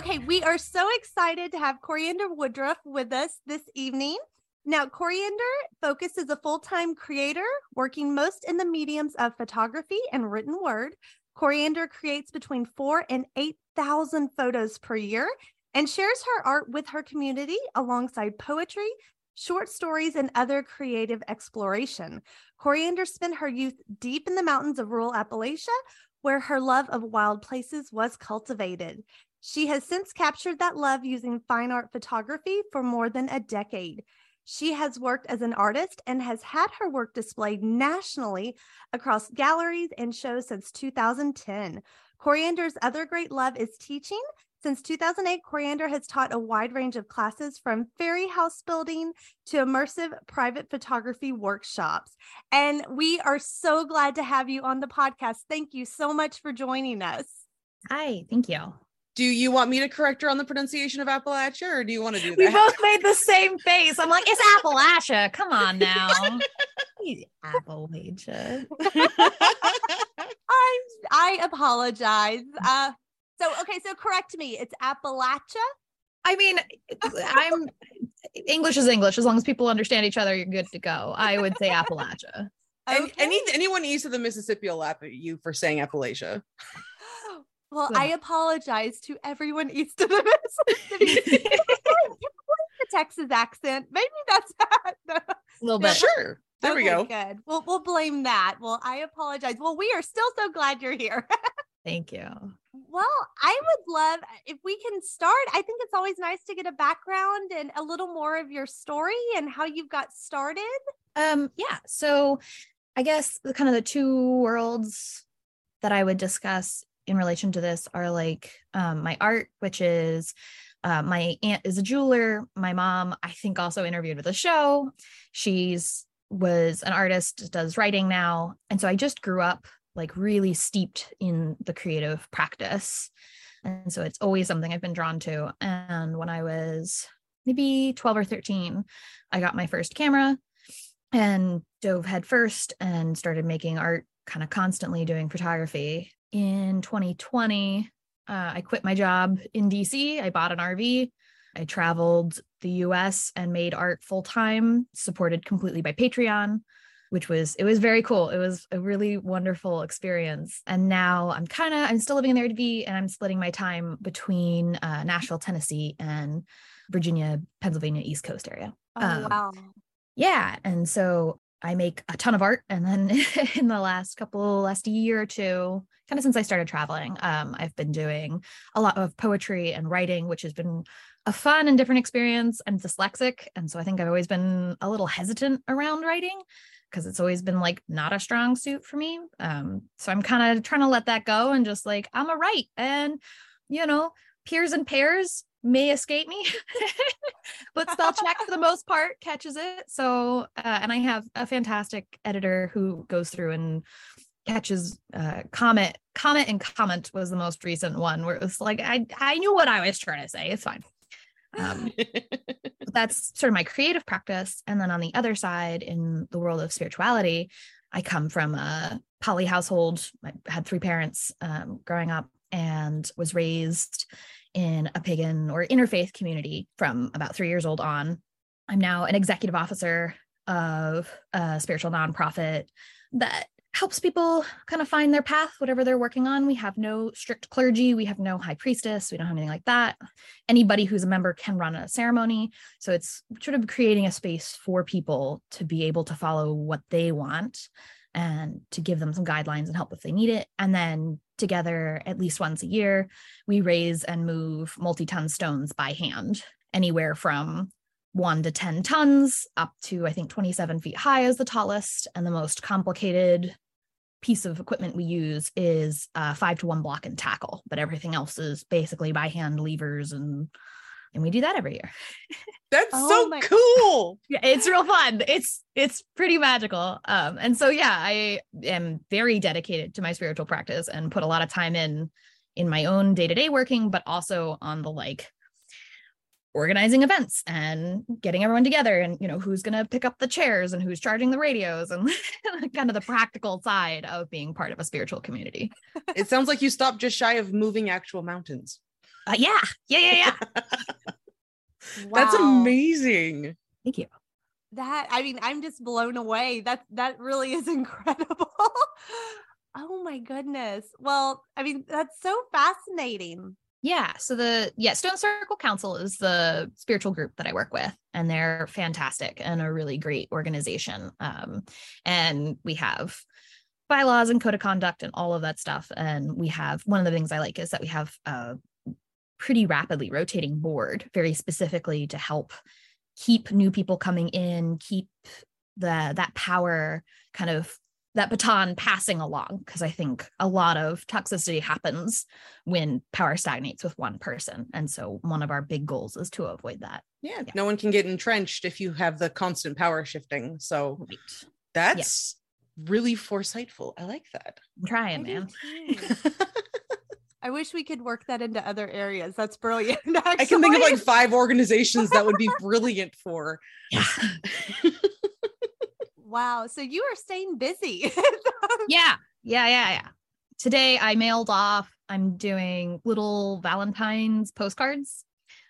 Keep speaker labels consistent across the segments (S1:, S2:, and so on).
S1: Okay, we are so excited to have Coriander Woodruff with us this evening. Now, Coriander Focus is a full time creator working most in the mediums of photography and written word. Coriander creates between four and 8,000 photos per year and shares her art with her community alongside poetry, short stories, and other creative exploration. Coriander spent her youth deep in the mountains of rural Appalachia, where her love of wild places was cultivated. She has since captured that love using fine art photography for more than a decade. She has worked as an artist and has had her work displayed nationally across galleries and shows since 2010. Coriander's other great love is teaching. Since 2008, Coriander has taught a wide range of classes from fairy house building to immersive private photography workshops. And we are so glad to have you on the podcast. Thank you so much for joining us.
S2: Hi, thank you.
S3: Do you want me to correct her on the pronunciation of Appalachia or do you want to do that?
S2: We both made the same face. I'm like, it's Appalachia. Come on now. Appalachia.
S1: I I apologize. Uh so okay, so correct me. It's Appalachia.
S2: I mean, I'm English is English. As long as people understand each other, you're good to go. I would say Appalachia.
S3: And okay. any anyone east of the Mississippi will laugh at you for saying Appalachia.
S1: Well, I apologize to everyone east of the Mississippi. the Texas accent. Maybe that's that.
S2: A little bit.
S3: Sure. There okay, we go.
S1: Good. We'll we'll blame that. Well, I apologize. Well, we are still so glad you're here.
S2: Thank you.
S1: Well, I would love if we can start. I think it's always nice to get a background and a little more of your story and how you got started.
S2: Um, yeah. So I guess the kind of the two worlds that I would discuss in relation to this are like um, my art, which is uh, my aunt is a jeweler. My mom, I think, also interviewed with the show. She's was an artist, does writing now, and so I just grew up like really steeped in the creative practice, and so it's always something I've been drawn to. And when I was maybe 12 or 13, I got my first camera and dove headfirst and started making art kind of constantly doing photography in 2020, uh, I quit my job in DC. I bought an RV. I traveled the US and made art full time, supported completely by Patreon, which was it was very cool. It was a really wonderful experience. And now I'm kind of I'm still living in the RV and I'm splitting my time between uh, Nashville, Tennessee, and Virginia, Pennsylvania, East Coast area.
S1: Oh um, wow!
S2: Yeah, and so I make a ton of art. And then in the last couple, last year or two, kind of since I started traveling, um, I've been doing a lot of poetry and writing, which has been a fun and different experience. I'm dyslexic. And so I think I've always been a little hesitant around writing because it's always been like not a strong suit for me. Um, so I'm kind of trying to let that go and just like, I'm a write. And, you know, peers and pairs may escape me, but spell check for the most part catches it. So, uh, and I have a fantastic editor who goes through and catches uh, comment. Comment and comment was the most recent one where it was like I I knew what I was trying to say. It's fine. Um, that's sort of my creative practice, and then on the other side, in the world of spirituality, I come from a poly household. I had three parents um, growing up and was raised in a pagan or interfaith community from about three years old on. I'm now an executive officer of a spiritual nonprofit that helps people kind of find their path, whatever they're working on. We have no strict clergy, we have no high priestess, we don't have anything like that. Anybody who's a member can run a ceremony. So it's sort of creating a space for people to be able to follow what they want and to give them some guidelines and help if they need it. And then together, at least once a year, we raise and move multi ton stones by hand, anywhere from one to 10 tons up to, I think, 27 feet high is the tallest. And the most complicated piece of equipment we use is uh, five to one block and tackle, but everything else is basically by hand levers and and we do that every year.
S3: That's oh so cool.
S2: Yeah, it's real fun. It's it's pretty magical. Um, and so yeah, I am very dedicated to my spiritual practice and put a lot of time in in my own day-to-day working, but also on the like organizing events and getting everyone together and you know who's going to pick up the chairs and who's charging the radios and kind of the practical side of being part of a spiritual community
S3: it sounds like you stopped just shy of moving actual mountains
S2: Uh, yeah, yeah, yeah, yeah.
S3: That's amazing.
S2: Thank you.
S1: That I mean, I'm just blown away. That that really is incredible. oh my goodness. Well, I mean, that's so fascinating.
S2: Yeah. So the yeah, Stone Circle Council is the spiritual group that I work with, and they're fantastic and a really great organization. Um, and we have bylaws and code of conduct and all of that stuff. And we have one of the things I like is that we have a pretty rapidly rotating board, very specifically to help keep new people coming in, keep the that power kind of that baton passing along because I think a lot of toxicity happens when power stagnates with one person. And so one of our big goals is to avoid that.
S3: Yeah,
S2: Yeah.
S3: no one can get entrenched if you have the constant power shifting. So
S2: Right.
S3: that's really foresightful. I like that.
S2: I'm trying, man.
S1: too. I wish we could work that into other areas. That's brilliant.
S3: I can think of like five organizations that would be brilliant for.
S2: Yeah.
S1: wow. So you are staying busy.
S2: yeah. Yeah. Yeah. Yeah. Today I mailed off, I'm doing little Valentine's postcards.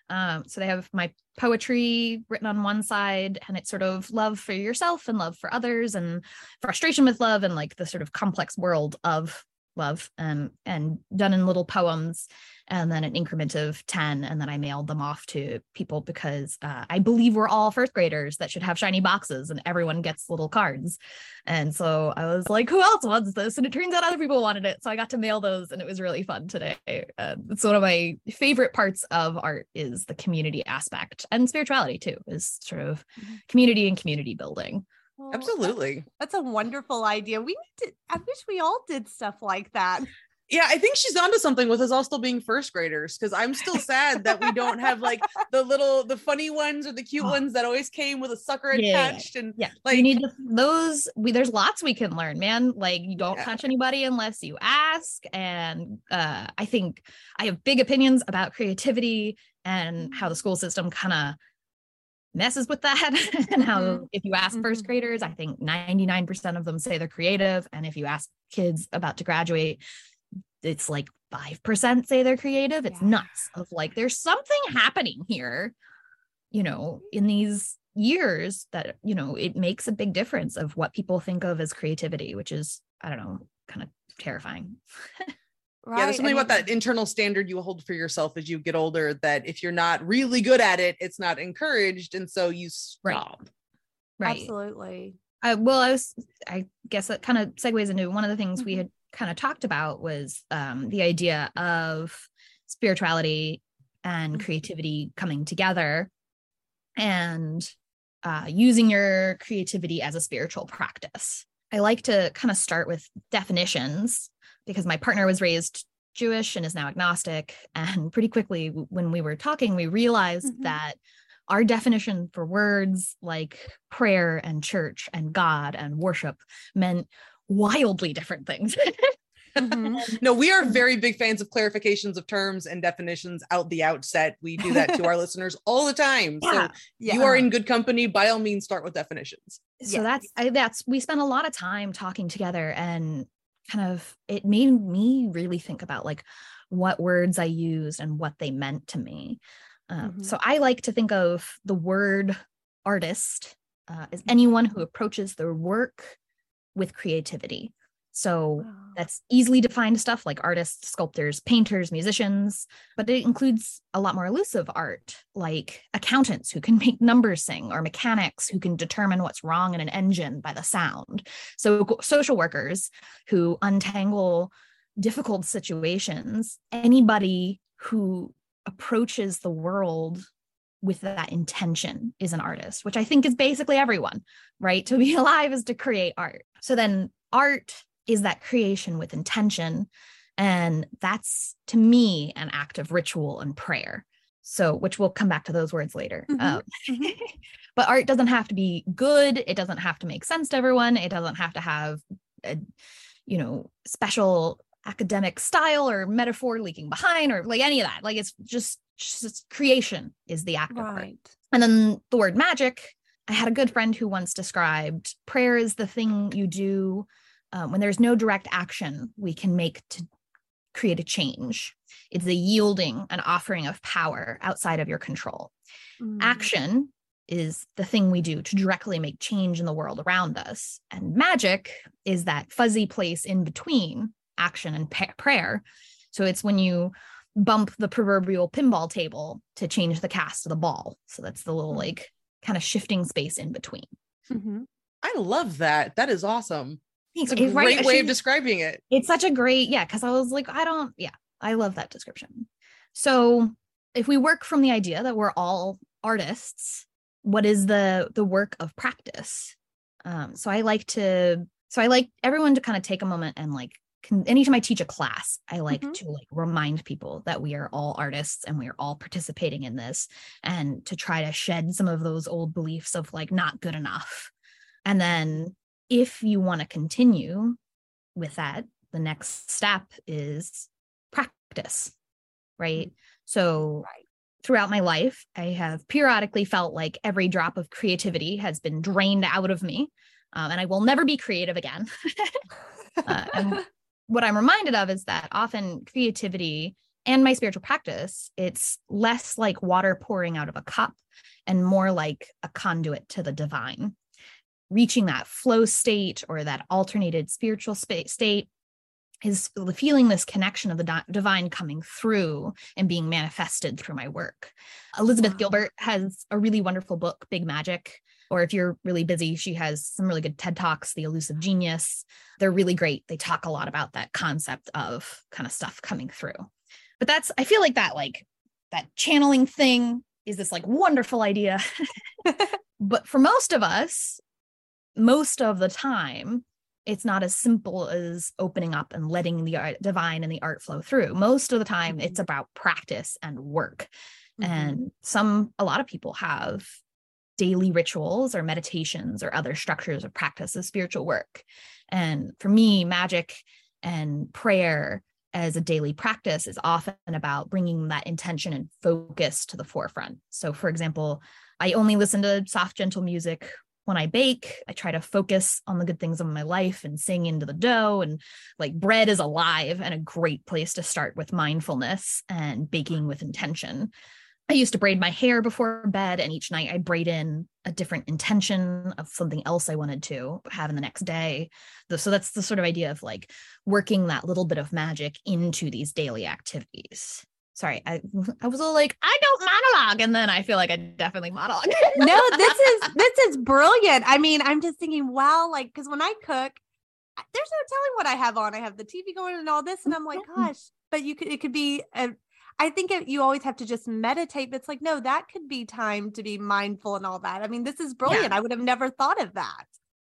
S2: Um, so they have my poetry written on one side, and it's sort of love for yourself and love for others, and frustration with love, and like the sort of complex world of love, um, and done in little poems, and then an increment of 10. And then I mailed them off to people because uh, I believe we're all first graders that should have shiny boxes, and everyone gets little cards. And so I was like, who else wants this? And it turns out other people wanted it. So I got to mail those and it was really fun today. Uh, it's one of my favorite parts of art is the community aspect and spirituality too, is sort of
S1: Mhm.
S2: community and community building.
S1: Well,
S3: Absolutely.
S1: That's a wonderful idea. We need to, I wish we all did stuff like that.
S3: Yeah, I think she's onto something with us all still being first graders because I'm still sad that we don't have like the little, the funny ones or the cute
S2: Oh.
S3: ones that always came with a sucker
S2: Yeah, yeah,
S3: attached. And
S2: Yeah.
S3: Like-
S2: you need to, those, we, there's lots we can learn, man. Like you don't
S3: Yeah.
S2: touch anybody unless you ask. And uh, I think I have big opinions about creativity and how the school system kind of messes with that and how
S1: Mhm.
S2: if you ask first
S1: Mhm.
S2: graders i think 99% of them say they're creative and if you ask kids about to graduate it's like 5% say they're creative it's
S1: Yeah.
S2: nuts of like there's something happening here you know in these years that you know it makes a big difference of what people think of as creativity which is i don't know kind of terrifying
S1: Right.
S3: yeah, there's something
S1: I
S3: about that internal standard you hold for yourself as you get older that if you're not really good at it, it's not encouraged. And so you
S2: Right.
S3: stop.
S2: right
S1: Absolutely.
S2: I, well, I was, I guess that kind of segues into one of the things we
S1: Mhm.
S2: had kind of talked about was um, the idea of spirituality and
S1: Mhm.
S2: creativity coming together and uh, using your creativity as a spiritual practice. I like to kind of start with definitions because my partner was raised Jewish and is now agnostic. And pretty quickly, when we were talking, we realized
S1: Mhm.
S2: that our definition for words like prayer and church and God and worship meant wildly different things.
S1: Mhm.
S3: No, we are very big fans of clarifications of terms and definitions out the outset. We do that to our listeners all the time. So
S2: Yeah.
S1: Yeah.
S3: you are in good company. By all means, start with definitions.
S2: so
S1: Yeah.
S2: that's I, that's we spent a lot of time talking together and kind of it made me really think about like what words i used and what they meant to me um,
S1: Mhm.
S2: so i like to think of the word artist uh, as anyone who approaches their work with creativity so
S1: Wow.
S2: that's easily defined stuff like artists, sculptors, painters, musicians, but it includes a lot more elusive art like accountants who can make numbers sing or mechanics who can determine what's wrong in an engine by the sound. So social workers who untangle difficult situations, anybody who approaches the world with that intention is an artist, which I think is basically everyone, right? To be alive is to create art. So then art is that creation with intention. And that's to me an act of ritual and prayer. So, which we'll come back to those words later.
S1: Mhm,
S2: Um,
S1: mhm.
S2: but art doesn't have to be good. It doesn't have to make sense to everyone. It doesn't have to have, a, you know, special academic style or metaphor leaking behind or like any of that. Like it's just, just creation is the act of art.
S1: Right.
S2: And then the word magic. I had a good friend who once described prayer is the thing you do um, when there's no direct action we can make to create a change. It's a yielding, an offering of power outside of your control. Mm. Action is the thing we do to directly make change in the world around us. And magic is that fuzzy place in between action and pa- prayer. So it's when you bump the proverbial pinball table to change the cast of the ball. So that's the little mm. like kind of shifting space in between.
S3: Mm-hmm. I love that. That is awesome. It's a great right, way of describing it.
S2: It's such a great, yeah, because I was like, I don't, yeah, I love that description. So if we work from the idea that we're all artists, what is the the work of practice? Um, so I like to, so I like everyone to kind of take a moment and like can, anytime I teach a class, I like mm-hmm. to like remind people that we are all artists and we are all participating in this and to try to shed some of those old beliefs of like not good enough. And then if you want to continue with that, the next step is practice, right? Mm-hmm. So right. throughout my life, I have periodically felt like every drop of creativity has been drained out of me. Um, and I will never be creative again. uh, what I'm reminded of is that often creativity and my spiritual practice, it's less like water pouring out of a cup and more like a conduit to the divine. Reaching that flow state or that alternated spiritual state is feeling this connection of the di- divine coming through and being manifested through my work. Elizabeth wow. Gilbert has a really wonderful book, Big Magic, or if you're really busy, she has some really good TED Talks, The Elusive Genius. They're really great. They talk a lot about that concept of kind of stuff coming through. But that's, I feel like that, like, that channeling thing is this like wonderful idea. but for most of us, most of the time, it's not as simple as opening up and letting the art, divine and the art flow through. Most of the time, mm-hmm. it's about practice and work. Mm-hmm. And some, a lot of people have daily rituals or meditations or other structures of practice of spiritual work. And for me, magic and prayer as a daily practice is often about bringing that intention and focus to the forefront. So, for example, I only listen to soft, gentle music when I bake. I try to focus on the good things of my life and sing into the dough. And like bread is alive and a great place to start with mindfulness and baking with intention. I used to braid my hair before bed, and each night I'd braid in a different intention of something else I wanted to have in the next day. So that's the sort of idea of like working that little bit of magic into these daily activities. Sorry, I I was all like, I don't monologue, and then I feel like I definitely monologue.
S1: no, this is this is brilliant. I mean, I'm just thinking, wow, like because when I cook, there's no telling what I have on. I have the TV going and all this, and I'm like, mm-hmm. gosh, but you could it could be a I think it, you always have to just meditate. But it's like, no, that could be time to be mindful and all that. I mean, this is brilliant. Yeah. I would have never thought of that.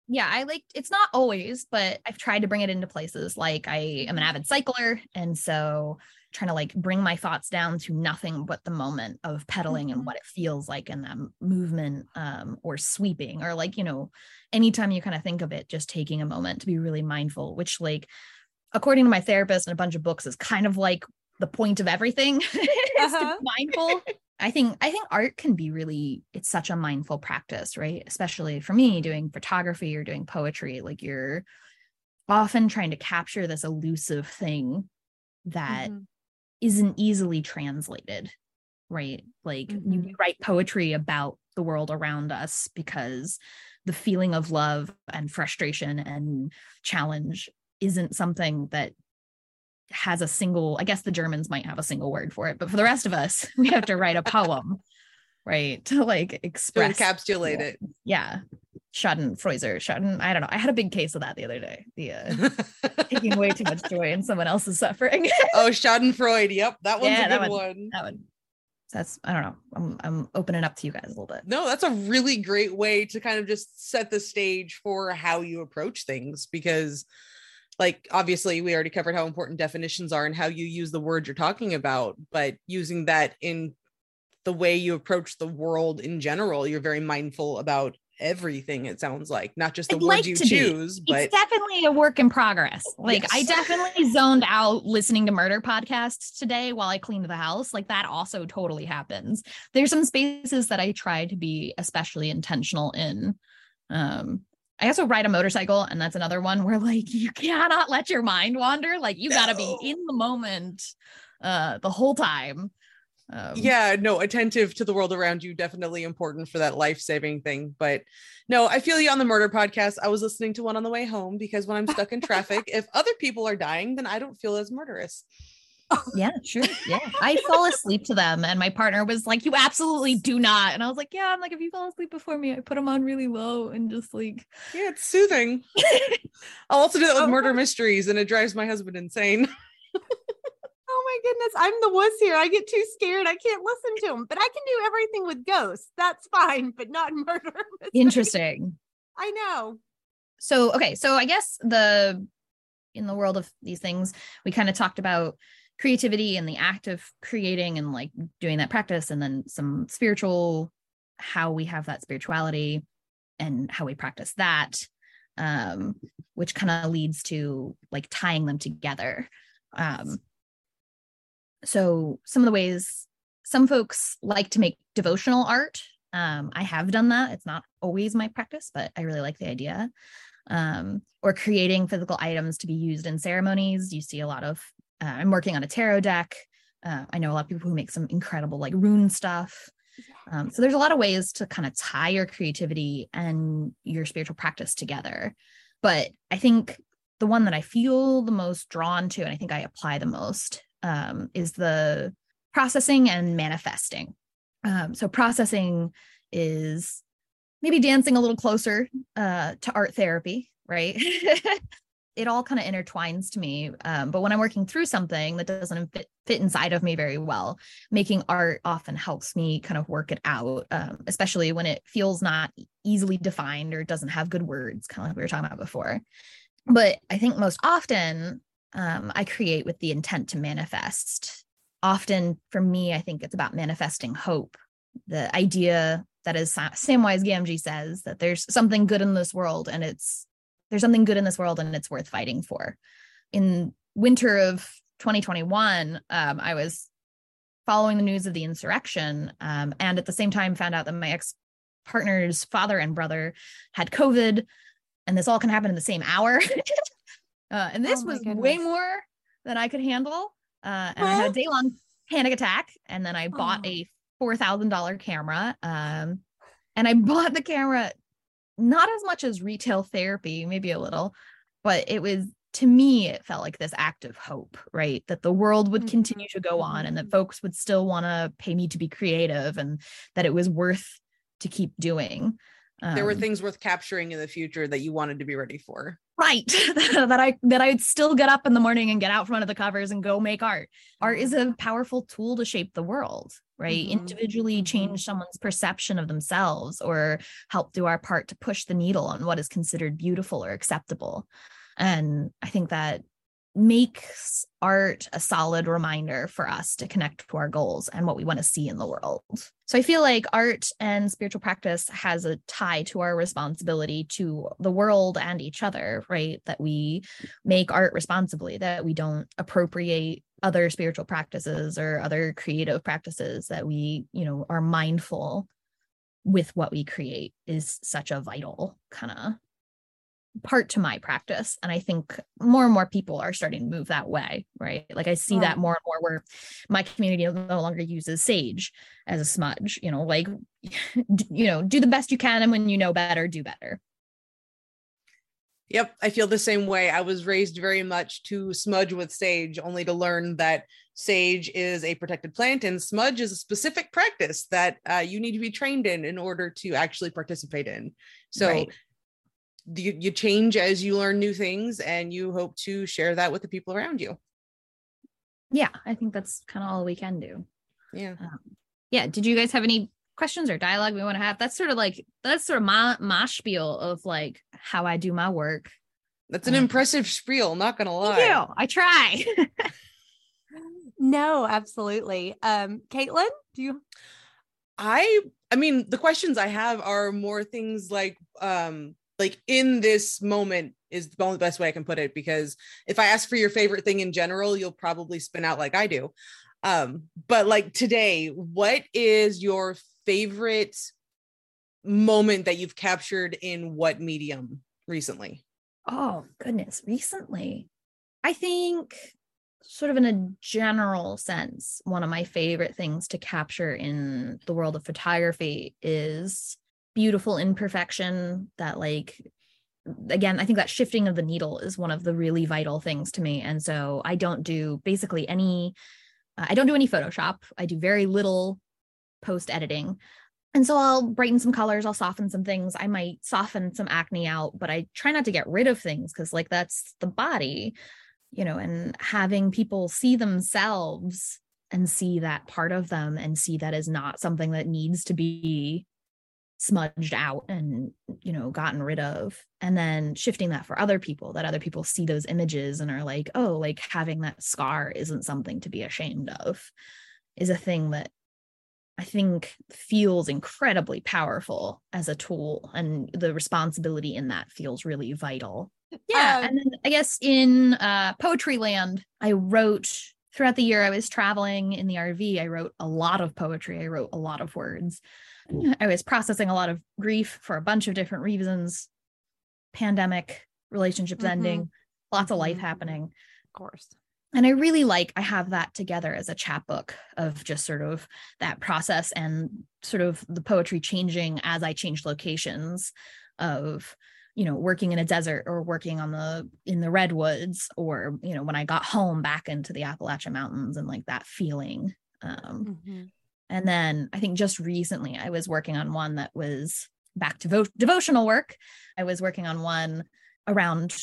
S2: Yeah, I like it's not always, but I've tried to bring it into places. Like I am an avid cycler. And so trying to like bring my thoughts down to nothing but the moment of pedaling mm-hmm. and what it feels like in that movement um, or sweeping or like, you know, anytime you kind of think of it, just taking a moment to be really mindful, which like according to my therapist and a bunch of books is kind of like the point of everything is uh-huh. to be mindful. I think I think art can be really it's such a mindful practice, right? Especially for me doing photography or doing poetry, like you're often trying to capture this elusive thing that mm-hmm. Not easily translated, right? Like mm-hmm. you write poetry about the world around us because the feeling of love and frustration and challenge isn't something that has a single i guess the germans might have a single word for it but for the rest of us we have to write a poem right to like express
S3: to encapsulate it.
S2: Yeah. Schadenfreude schaden i don't know i had a big case of that the other day the uh, taking way too much joy in someone else's suffering.
S3: Oh schadenfreude yep that one's yeah, a good one, one.
S2: that one. That's I don't know. I'm I'm opening up to you guys a little bit.
S3: No, that's a really great way to kind of just set the stage for how you approach things because like obviously we already covered how important definitions are and how you use the word you're talking about but using that in the way you approach the world in general you're very mindful about everything it sounds like not just the I'd words like you choose
S2: be.
S3: but
S2: it's definitely a work in progress like yes. i definitely zoned out listening to murder podcasts today while i cleaned the house like that also totally happens there's some spaces that i try to be especially intentional in um I also ride a motorcycle, and that's another one where like you cannot let your mind wander. Like you got to be in the moment uh the whole time.
S3: Um, yeah, no, attentive to the world around you, definitely important for that life saving thing. But no, I feel you on the murder podcast. I was listening to one on the way home because when I'm stuck in traffic, if other people are dying, then I don't feel as murderous.
S2: yeah, sure. Yeah. I fall asleep to them and my partner was like, You absolutely do not. And I was like, Yeah, I'm like, if you fall asleep before me, I put them on really low and just like
S3: Yeah, it's soothing. I'll also do that with oh, murder mysteries and it drives my husband insane.
S1: my goodness, I'm the wuss here. I get too scared. I can't listen to them, but I can do everything with ghosts. That's fine, but not murder.
S2: Interesting.
S1: I know.
S2: So, okay. So, I guess the, in the world of these things, we kind of talked about creativity and the act of creating and like doing that practice and then some spiritual how we have that spirituality and how we practice that um which kind of leads to like tying them together um so some of the ways some folks like to make devotional art um i have done that it's not always my practice but i really like the idea um or creating physical items to be used in ceremonies you see a lot of uh, I'm working on a tarot deck. Uh, I know a lot of people who make some incredible like rune stuff. Um, so there's a lot of ways to kind of tie your creativity and your spiritual practice together. But I think the one that I feel the most drawn to, and I think I apply the most, um, is the processing and manifesting. Um, so processing is maybe dancing a little closer uh, to art therapy, right? it all kind of intertwines to me. Um, but when I'm working through something that doesn't fit, fit inside of me very well, making art often helps me kind of work it out, um, especially when it feels not easily defined or doesn't have good words, kind of like we were talking about before. But I think most often um, I create with the intent to manifest. Often for me, I think it's about manifesting hope, the idea that is Samwise Gamgee says that there's something good in this world and it's there's something good in this world and it's worth fighting for. In winter of 2021, um, I was following the news of the insurrection um, and at the same time found out that my ex partner's father and brother had COVID and this all can happen in the same hour. uh, and this oh was goodness. way more than I could handle. Uh, and I had a day long panic attack. And then I bought oh. a $4,000 camera. Um, and I bought the camera not as much as retail therapy, maybe a little, but it was to me, it felt like this act of hope, right? That the world would mm-hmm. continue to go on and that mm-hmm. folks would still want to pay me to be creative and that it was worth to keep doing.
S3: Um, there were um, things worth capturing in the future that you wanted to be ready for.
S2: Right. that I that I'd still get up in the morning and get out from under the covers and go make art. Art is a powerful tool to shape the world right? Mm-hmm. Individually mm-hmm. change someone's perception of themselves or help do our part to push the needle on what is considered beautiful or acceptable. And I think that makes art a solid reminder for us to connect to our goals and what we want to see in the world. So I feel like art and spiritual practice has a tie to our responsibility to the world and each other, right? That we make art responsibly, that we don't appropriate other spiritual practices or other creative practices that we you know are mindful with what we create is such a vital kind of part to my practice and i think more and more people are starting to move that way right like i see that more and more where my community no longer uses sage as a smudge you know like you know do the best you can and when you know better do better
S3: Yep, I feel the same way. I was raised very much to smudge with sage, only to learn that sage is a protected plant and smudge is a specific practice that uh, you need to be trained in in order to actually participate in. So right. You, you change as you learn new things and you hope to share that with the people around you.
S2: Yeah, I think that's kind of all we can do.
S3: Yeah. Um,
S2: yeah. Did you guys have any questions or dialogue we want to have. That's sort of like that's sort of my my spiel of like how I do my work.
S3: That's an um, impressive spiel, not gonna lie.
S2: I try.
S1: no, absolutely. Um, Caitlen, do you
S3: I I mean the questions I have are more things like um like in this moment is the only best way I can put it because if I ask for your favorite thing in general, you'll probably spin out like I do. Um, but like today, what is your favorite moment that you've captured in what medium recently?
S2: Oh, goodness. Recently, I think, sort of in a general sense, one of my favorite things to capture in the world of photography is beautiful imperfection that, like, again, I think that shifting of the needle is one of the really vital things to me. And so I don't do basically any, uh, I don't do any Photoshop. I do very little post editing. And so I'll brighten some colors, I'll soften some things. I might soften some acne out, but I try not to get rid of things because, like, that's the body, you know, and having people see themselves and see that part of them and see that is not something that needs to be smudged out and you know gotten rid of and then shifting that for other people that other people see those images and are like oh like having that scar isn't something to be ashamed of is a thing that I think feels incredibly powerful as a tool and the responsibility in that feels really vital. Yeah. Um, and then I guess in uh, poetry land, I wrote throughout the year I was traveling in the RV. I wrote a lot of poetry. I wrote a lot of words. I was processing a lot of grief for a bunch of different reasons pandemic, relationships mm-hmm. ending, lots of life mm-hmm. happening.
S1: Of course
S2: and I really like I have that together as a chapbook of just sort of that process and sort of the poetry changing as I change locations of you know working in a desert or working on the in the redwoods or you know when I got home back into the Appalachian mountains and like that feeling um mm-hmm. and then I think just recently I was working on one that was back to vo- devotional work I was working on one around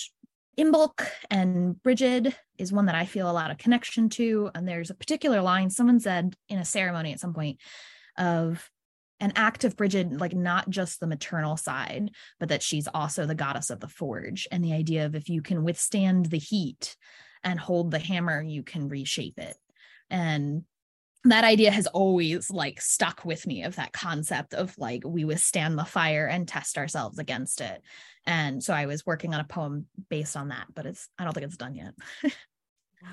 S2: Imbolc and Brigid is one that I feel a lot of connection to. And there's a particular line someone said in a ceremony at some point of an act of Bridget, like not just the maternal side, but that she's also the goddess of the forge. And the idea of if you can withstand the heat and hold the hammer, you can reshape it. And that idea has always like stuck with me of that concept of like we withstand the fire and test ourselves against it and so i was working on a poem based on that but it's i don't think it's done yet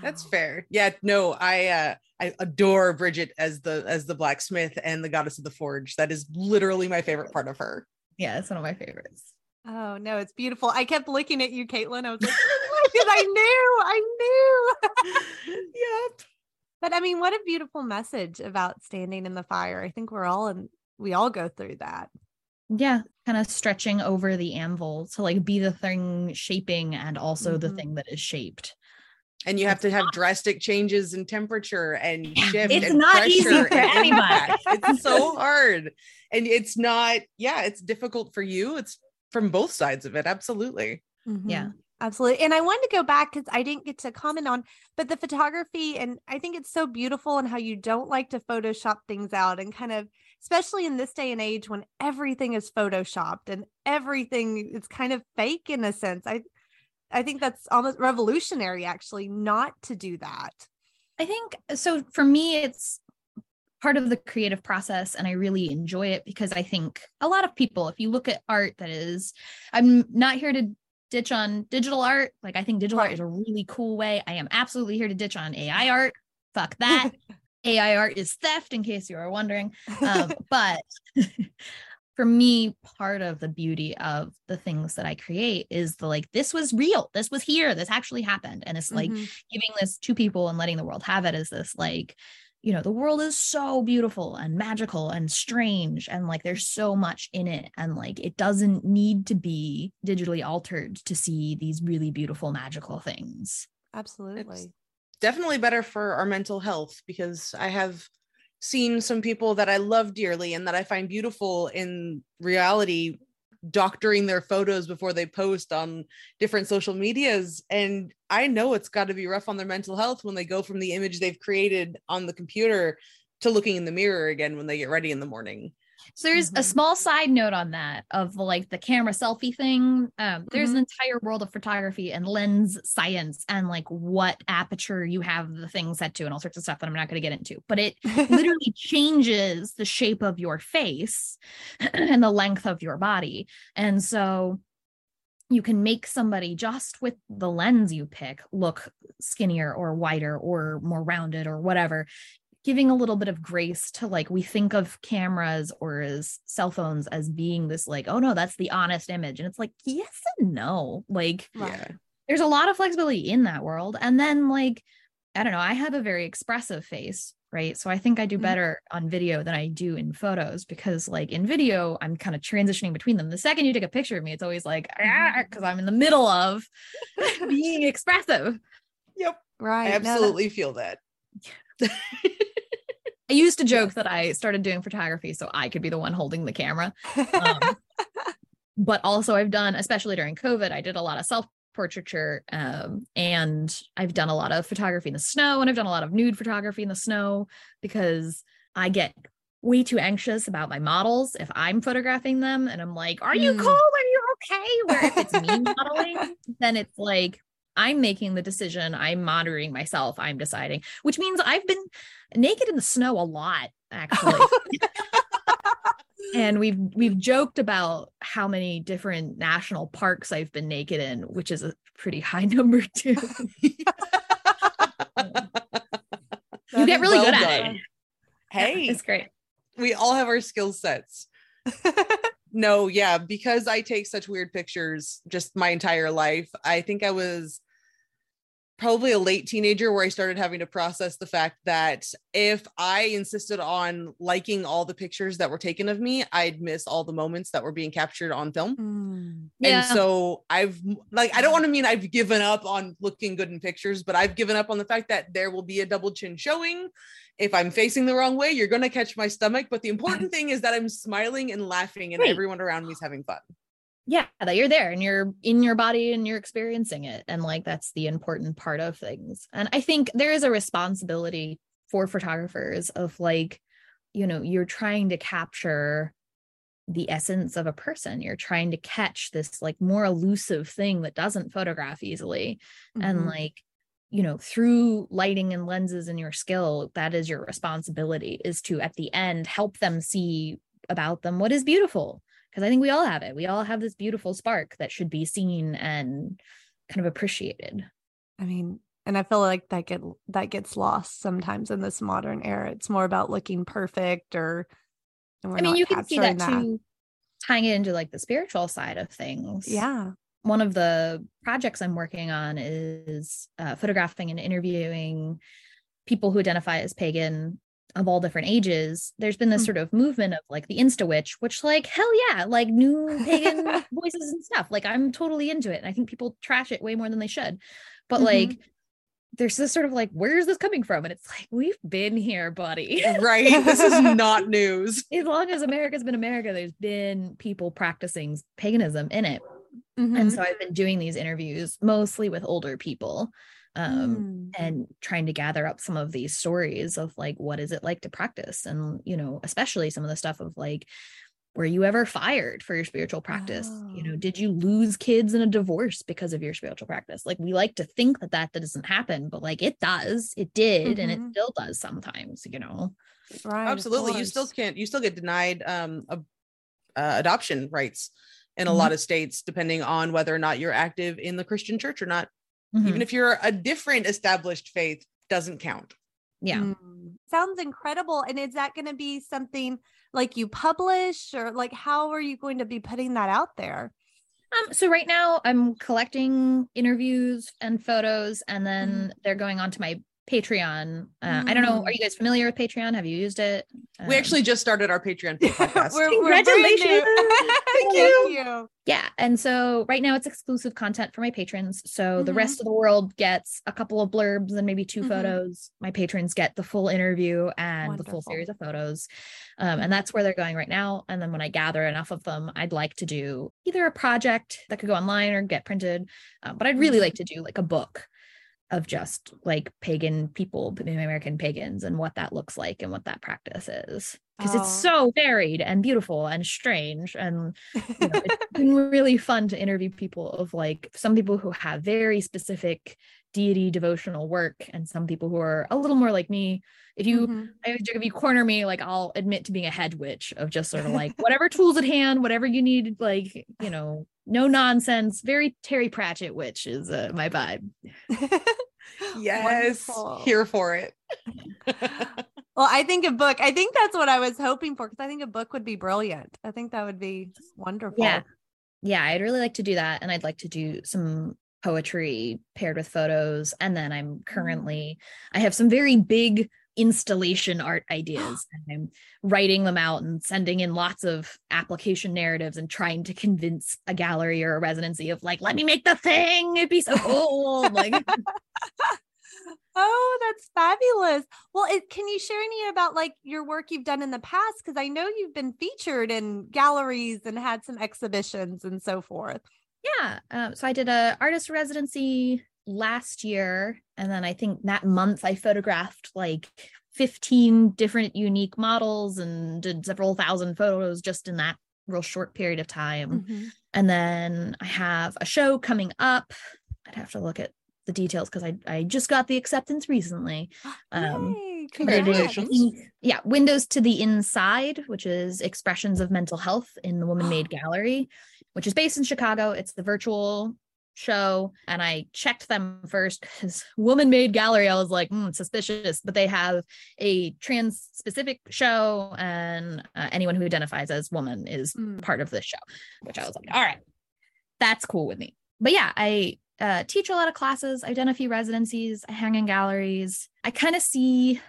S3: that's fair. Yeah no i uh i adore Bridget as the as the blacksmith and the goddess of the forge. That is literally my favorite part of her.
S2: Yeah it's one of my favorites.
S1: Oh no it's beautiful. I kept looking at you caitlen. I was like because i knew i knew. Yep. But I mean, what a beautiful message about standing in the fire. I think we're all in, we all go through that.
S2: Yeah, kind of stretching over the anvil to like be the thing shaping and also mm-hmm. the thing that is shaped.
S3: And you have to have drastic changes in temperature and shift.
S2: It's
S3: and
S2: not easy for anybody.
S3: it's so hard. And it's not, yeah, it's difficult for you. It's from both sides of it. Absolutely.
S2: Mm-hmm. Yeah.
S1: Absolutely. And I wanted to go back because I didn't get to comment on, but the photography, and I think it's so beautiful and how you don't like to Photoshop things out and kind of, especially in this day and age when everything is Photoshopped and everything is kind of fake in a sense. I, I think that's almost revolutionary actually not to do that.
S2: I think so. For me, it's part of the creative process and I really enjoy it because I think a lot of people, if you look at art that is, I'm not here to ditch on digital art. Like I think digital art is a really cool way. I am absolutely here to ditch on AI art. Fuck that. AI art is theft, in case you are wondering. Um, but for me, part of the beauty of the things that I create is the like, this was real. This was here. This actually happened. And it's like mm-hmm. giving this to people and letting the world have it is this like you know the world is so beautiful and magical and strange and like there's so much in it and like it doesn't need to be digitally altered to see these really beautiful magical things
S1: absolutely it's
S3: definitely better for our mental health because i have seen some people that i love dearly and that i find beautiful in reality doctoring their photos before they post on different social medias. And i know it's got to be rough on their mental health when they go from the image they've created on the computer to looking in the mirror again when they get ready in the morning
S2: so there's mm-hmm. a small side note on that of like the camera selfie thing. Um, there's mm-hmm. an entire world of photography and lens science and like what aperture you have the thing set to and all sorts of stuff that I'm not going to get into. But it literally changes the shape of your face and the length of your body. And so you can make somebody just with the lens you pick look skinnier or wider or more rounded or whatever giving a little bit of grace to like we think of cameras or as cell phones as being this like oh no that's the honest image and it's like yes and no like
S3: Yeah.
S2: there's a lot of flexibility in that world and then like i don't know i have a very expressive face right so i think i do
S1: Mhm.
S2: better on video than i do in photos because like in video i'm kind of transitioning between them the second you take a picture of me it's always like because i'm in the middle of being expressive
S3: Yep.
S1: right.
S3: I
S1: No,
S3: absolutely feel that.
S2: I used to joke that i started doing photography so i could be the one holding the camera um, but also I've done, especially during COVID, I did a lot of self portraiture um, and I've done a lot of photography in the snow and I've done a lot of nude photography in the snow because I get way too anxious about my models if I'm photographing them and I'm like, are you
S1: Mm.
S2: cool? Are you okay? Where if it's me modeling, then it's like, I'm making the decision. I'm monitoring myself. I'm deciding, which means I've been naked in the snow a lot, actually and we've we've joked about how many different national parks I've been naked in, which is a pretty high number too. you get really
S3: well
S2: good at it.
S3: hey,
S2: it's great.
S3: we all have our skill sets. No, yeah, because I take such weird pictures just my entire life. I think I was probably a late teenager where I started having to process the fact that if I insisted on liking all the pictures that were taken of me, I'd miss all the moments that were being captured on film.
S1: Mm.
S2: Yeah.
S3: And so I've like I don't want to mean I've given up on looking good in pictures, but I've given up on the fact that there will be a double chin showing. If I'm facing the wrong way, you're gonna catch my stomach. But the important thing is that I'm smiling and laughing and
S2: Right.
S3: everyone around me is having fun.
S2: Yeah, that you're there and you're in your body and you're experiencing it. And like that's the important part of things. And I think there is a responsibility for photographers of like, you know, you're trying to capture the essence of a person. You're trying to catch this like more elusive thing that doesn't photograph easily. and
S1: Mhm.
S2: like you know through lighting and lenses and your skill that is your responsibility is to at the end help them see about them what is beautiful because i think we all have it we all have this beautiful spark that should be seen and kind of appreciated
S1: I mean, and I feel like that get that gets lost sometimes in this modern era. It's more about looking perfect or
S2: i mean you can see that,
S1: capturing
S2: too tying it into like the spiritual side of things
S1: Yeah.
S2: one of the projects I'm working on is uh, photographing and interviewing people who identify as pagan of all different ages. There's been this
S1: Mm.
S2: sort of movement of like the Insta witch, which like hell yeah, like new pagan voices and stuff. Like I'm totally into it, and I think people trash it way more than they should. But
S1: Mhm.
S2: like, there's this sort of like, where is this coming from? And it's like we've been here, buddy.
S3: Right? this is not news.
S2: as long as America's been America, there's been people practicing paganism in it
S1: Mhm.
S2: and so i've been doing these interviews mostly with older people um
S1: Mm.
S2: and trying to gather up some of these stories of like what is it like to practice and you know especially some of the stuff of like were you ever fired for your spiritual practice you know
S1: Oh.
S2: did you lose kids in a divorce because of your spiritual practice like we like to think that that doesn't happen but like it does it did and it
S1: Mhm.
S2: still does sometimes you know
S1: right.
S3: Absolutely. You still can't you still get denied um a, uh, adoption rights in a
S2: Mhm.
S3: lot of states depending on whether or not you're active in the Christian church or not.
S2: Mhm.
S3: Even if you're a different established faith doesn't count.
S2: yeah
S1: Mm. Sounds incredible. And is that going to be something like you publish or like how are you going to be putting that out there?
S2: Um, so right now I'm collecting interviews and photos, and then they're going on to my Patreon. Uh, I don't know. Are you guys familiar with Patreon? Have you used it?
S3: We
S2: Um,
S3: actually just started our Patreon podcast.
S1: We're-.
S2: Congratulations.
S1: Thank
S2: Thank
S1: you.
S2: yeah. And so right now it's exclusive content for my patrons. So the
S1: Mhm.
S2: rest of the world gets a couple of blurbs and maybe 2
S1: Mhm.
S2: photos. My patrons get the full interview and the full series of photos. Um, and that's where they're going right now. And then when I gather enough of them, I'd like to do either a project that could go online or get printed. Uh, but I'd really
S1: Mhm.
S2: like to do like a book of just like pagan people, American pagans, and what that looks like and what that practice is. Because
S1: Oh.
S2: it's so varied and beautiful and strange. And you know, it's been really fun to interview people of like some people who have very specific deity devotional work and some people who are a little more like me. If you
S1: Mhm.
S2: I always joke, if you corner me, like I'll admit to being a hedge witch of just sort of like whatever tools at hand, whatever you need, like, you know, no nonsense, very Terry Pratchett witch is uh, my vibe.
S3: yes,
S1: Wonderful.
S3: here for it.
S1: Well, I think a book, I think that's what I was hoping for because I think a book would be brilliant. I think that would be wonderful.
S2: Yeah. Yeah. I'd really like to do that. And I'd like to do some poetry paired with photos. And then I'm
S1: Mm.
S2: currently, I have some very big installation art ideas. and I'm writing them out and sending in lots of application narratives and trying to convince a gallery or a residency of like, let me make the thing. It'd be so cool. like,
S1: Oh, that's fabulous. Well, it, can you share any about like your work you've done in the past? Because I know you've been featured in galleries and had some exhibitions and so forth.
S2: Yeah. Um, so I did a artist residency last year, and then I think that month I photographed like 15 different unique models and did several thousand photos just in that real short period of time.
S1: Mhm.
S2: And then I have a show coming up. I'd have to look at the details because I I just got the acceptance recently. Um,
S1: Yay,
S2: but it is- I
S3: Congratulations.
S2: yeah, Windows to the Inside, which is expressions of mental health in the Woman Made Gallery, which is based in Chicago. It's the virtual show. And I checked them first because Woman Made Gallery, I was like, hmm, suspicious, but they have a trans specific show, and uh, anyone who identifies as woman is
S1: Mm.
S2: part of this show, which I was like, all right, that's cool with me. But yeah, I uh, teach a lot of classes, I've done a few residencies, I hang in galleries. I kind of see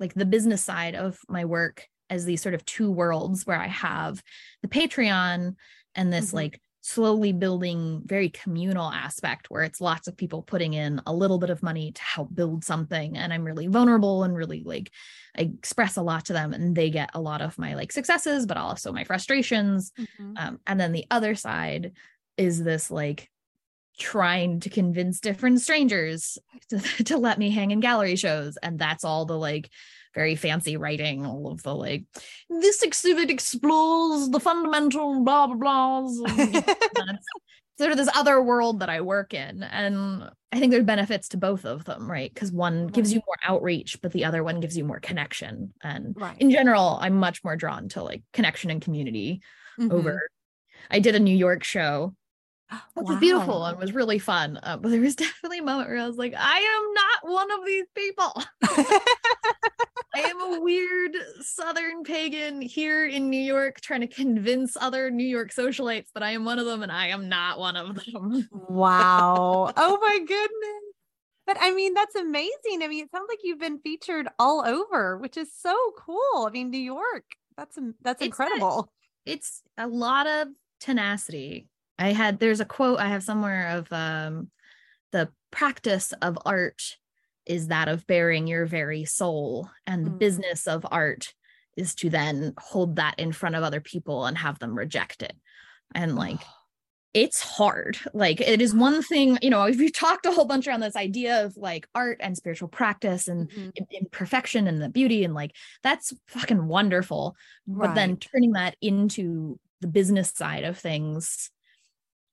S2: like the business side of my work as these sort of two worlds where I have the Patreon and this
S1: Mhm.
S2: like slowly building very communal aspect where it's lots of people putting in a little bit of money to help build something and I'm really vulnerable and really like I express a lot to them and they get a lot of my like successes but also my frustrations
S1: Mhm.
S2: um, and then the other side is this like trying to convince different strangers to, to let me hang in gallery shows. And that's all the like very fancy writing, all of the like, this exhibit explores the fundamental blah blah blahs. and, you know, that's sort of this other world that I work in. And I think there's benefits to both of them, right? Because one gives you more outreach, but the other one gives you more connection. And
S1: Right.
S2: in general, I'm much more drawn to like connection and community
S1: Mhm.
S2: over. I did a New York show, which was beautiful
S1: Wow.
S2: and was really fun. Uh, but there was definitely a moment where I was like, I am not one of these people. I am a weird Southern pagan here in New York trying to convince other New York socialites that I am one of them, and I am not one of them.
S1: wow. Oh my goodness. But I mean, that's amazing. I mean, it sounds like you've been featured all over, which is so cool. I mean, New York, that's that's
S2: It's
S1: incredible.
S2: it's a lot of tenacity. I had there's a quote I have somewhere of um the practice of art is that of bearing your very soul and the
S1: Mm.
S2: business of art is to then hold that in front of other people and have them reject it. And like it's hard. Like it is one thing, you know, we've talked a whole bunch around this idea of like art and spiritual practice and
S1: Mhm.
S2: imperfection and the beauty and like that's fucking wonderful but then turning that into the business side of things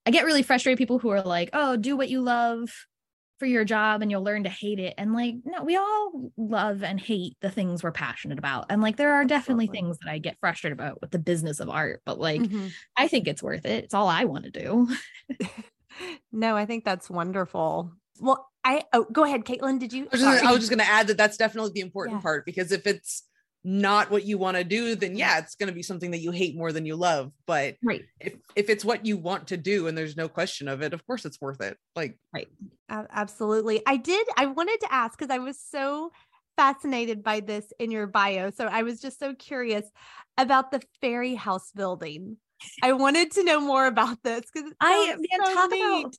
S2: i get really frustrated people who are like oh do what you love for your job and you'll learn to hate it and like no we all love and hate the things we're passionate about and like there are definitely
S1: Absolutely.
S2: things that i get frustrated about with the business of art but like
S1: Mhm.
S2: i think it's worth it it's all i want to do
S1: no, I think that's wonderful. Well, I oh go ahead, Caitlen. Did you?
S3: I was just,
S1: sorry.
S3: I was just going to add that that's definitely the important
S1: Yeah.
S3: part because if it's not what you want to do, then yeah, it's going to be something that you hate more than you love. But
S2: right
S3: if if it's what you want to do and there's no question of it, of course it's worth it. Like
S1: A- absolutely. I did. I wanted to ask because I was so fascinated by this in your bio. So I was just so curious about the fairy house building. I wanted to know more about this because
S2: I man, talk about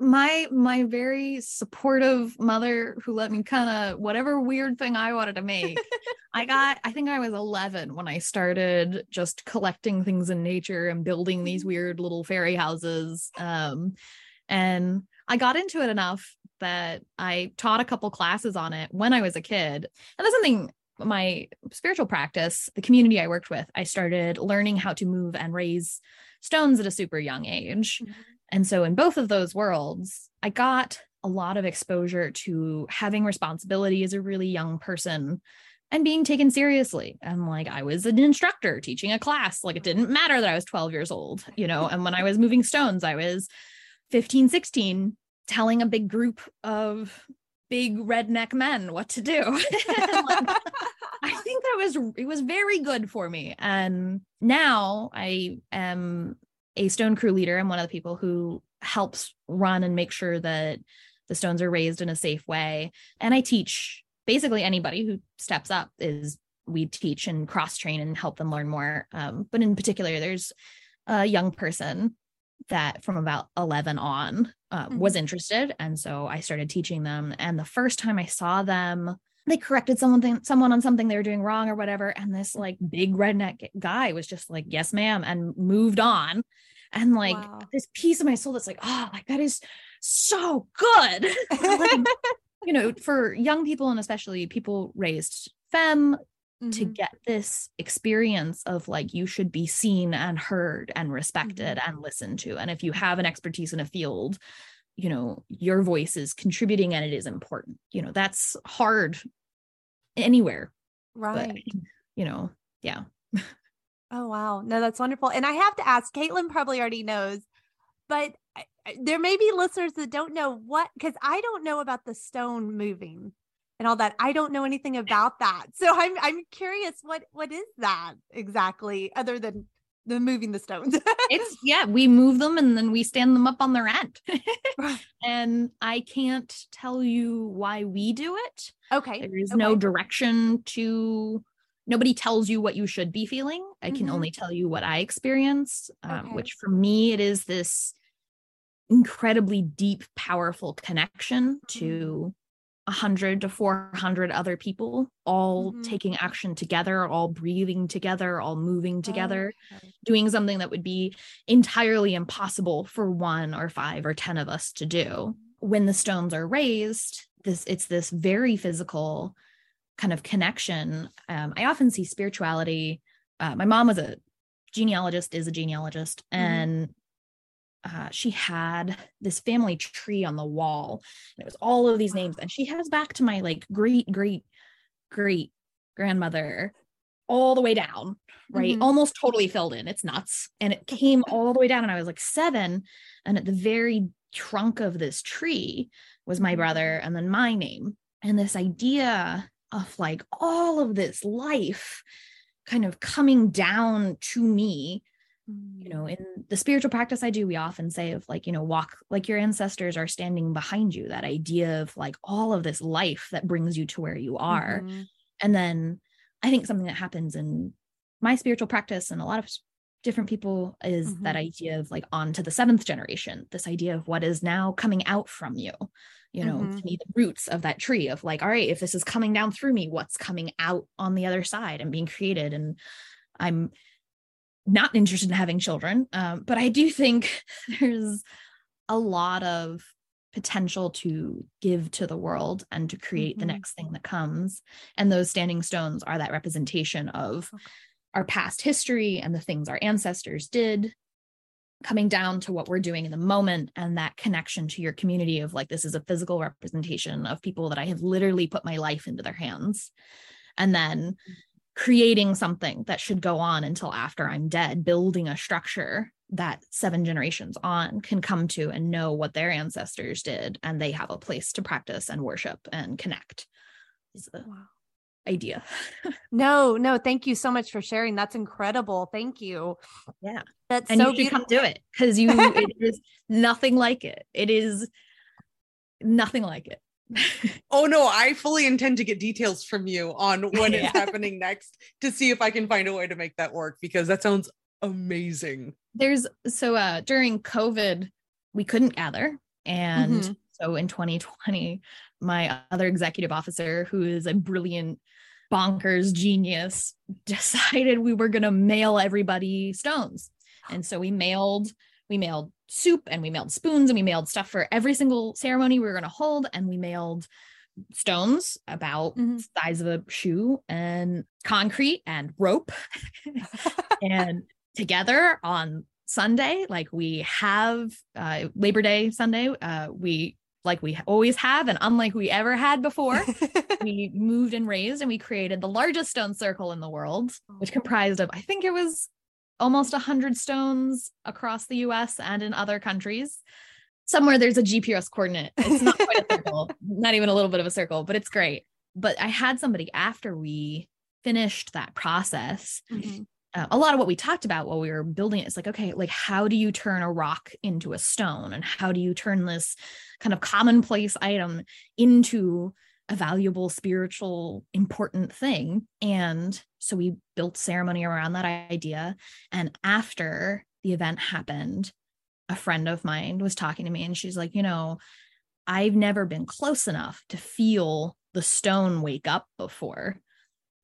S2: my my very supportive mother who let me kind of whatever weird thing I wanted to make. I got I think I was 11 when I started just collecting things in nature and building these weird little fairy houses. Um and I got into it enough that I taught a couple classes on it when I was a kid. And that's something my spiritual practice, the community I worked with, I started learning how to move and raise stones at a super young age.
S1: Mhm.
S2: And so, in both of those worlds, I got a lot of exposure to having responsibility as a really young person and being taken seriously. And like, I was an instructor teaching a class. Like, it didn't matter that I was 12 years old, you know. And when I was moving stones, I was 15, 16, telling a big group of big redneck men what to do. Like, I think that was it was very good for me. And now I am a stone crew leader. I'm one of the people who helps run and make sure that the stones are raised in a safe way. And I teach basically anybody who steps up is we teach and cross train and help them learn more. Um, but in particular, there's a young person that from about 11 on uh, mm-hmm. was interested. And so I started teaching them. And the first time I saw them, they corrected someone someone on something they were doing wrong or whatever. And this like big redneck guy was just like, yes, ma'am, and moved on. And like wow. this piece of my soul that's like, oh, like that is so good. like, you know, for young people and especially people raised fem mm-hmm. to get this experience of like you should be seen and heard and respected mm-hmm. and listened to. And if you have an expertise in a field, you know, your voice is contributing and it is important. You know, that's hard anywhere.
S1: Right.
S2: But, you know, yeah.
S1: oh, wow. No, that's wonderful. And I have to ask, Caitlen probably already knows, but there may be listeners that don't know what, because I don't know about the stone moving and all that. I don't know anything about that. So I'm I'm curious what what is that exactly other than the moving the stones.
S2: it's yeah, we move them and then we stand them up on their end. and I can't tell you why we do it.
S1: Okay.
S2: There is
S1: okay.
S2: no direction to nobody tells you what you should be feeling. I can mm-hmm. only tell you what I experience, um, okay. which for me it is this incredibly deep powerful connection to 100 to 400 other people all mm-hmm. taking action together all breathing together all moving together okay. doing something that would be entirely impossible for one or five or 10 of us to do when the stones are raised this it's this very physical kind of connection um, i often see spirituality uh, my mom was a genealogist is a genealogist mm-hmm. and uh, she had this family tree on the wall and it was all of these names and she has back to my like great great great grandmother all the way down right? Mm-hmm. almost totally filled in. It's nuts. And it came all the way down and i was like seven and at the very trunk of this tree was my brother and then my name. And this idea of like all of this life kind of coming down to me you know mm. in the spiritual practice i do we often say of like you know walk like your ancestors are standing behind you that idea of like all of this life that brings you to where you are mm-hmm. and then i think something that happens in my spiritual practice and a lot of different people is mm-hmm. that idea of like on to the seventh generation this idea of what is now coming out from you you know mm-hmm. to me the roots of that tree of like all right if this is coming down through me what's coming out on the other side and being created and i'm not interested in having children. Um, but I do think there's a lot of potential to give to the world and to create mm-hmm. the next thing that comes. And those standing stones are that representation of okay. Our past history and the things our ancestors did coming down to what we're doing in the moment and that connection to your community of like this is a physical representation of people that I have literally put my life into their hands. And then creating something that should go on until after I'm dead, building a structure that seven generations on can come to and know what their ancestors did and they have a place to practice and worship and connect wow. Idea
S1: no no thank you so much for sharing that's incredible thank you
S2: yeah
S1: that's
S2: and
S1: so
S2: you should come do it because you it is nothing like it it is nothing like it
S3: oh no, I fully intend to get details from you on when yeah. it's happening next to see if I can find a way to make that work because that sounds amazing.
S2: There's so uh during COVID, we couldn't gather. And mm-hmm. so in 2020, my other executive officer, who is a brilliant bonkers genius, decided we were gonna mail everybody stones. And so we mailed, we mailed soup and we mailed spoons and we mailed stuff for every single ceremony we were going to hold and we mailed stones about mm-hmm. size of a shoe and concrete and rope and together on sunday like we have uh, labor day sunday uh, we like we always have and unlike we ever had before we moved and raised and we created the largest stone circle in the world which comprised of i think it was almost 100 stones across the US and in other countries. Somewhere there's a GPS coordinate. It's not quite a circle, not even a little bit of a circle, but it's great. But I had somebody after we finished that process,
S1: Mhm.
S2: Uh, a lot of what we talked about while we were building it is like, okay, like how do you turn a rock into a stone? And how do you turn this kind of commonplace item into a valuable, spiritual, important thing? And so we built ceremony around that idea. And after the event happened, a friend of mine was talking to me and she's like, you know, I've never been close enough to feel the stone wake up before.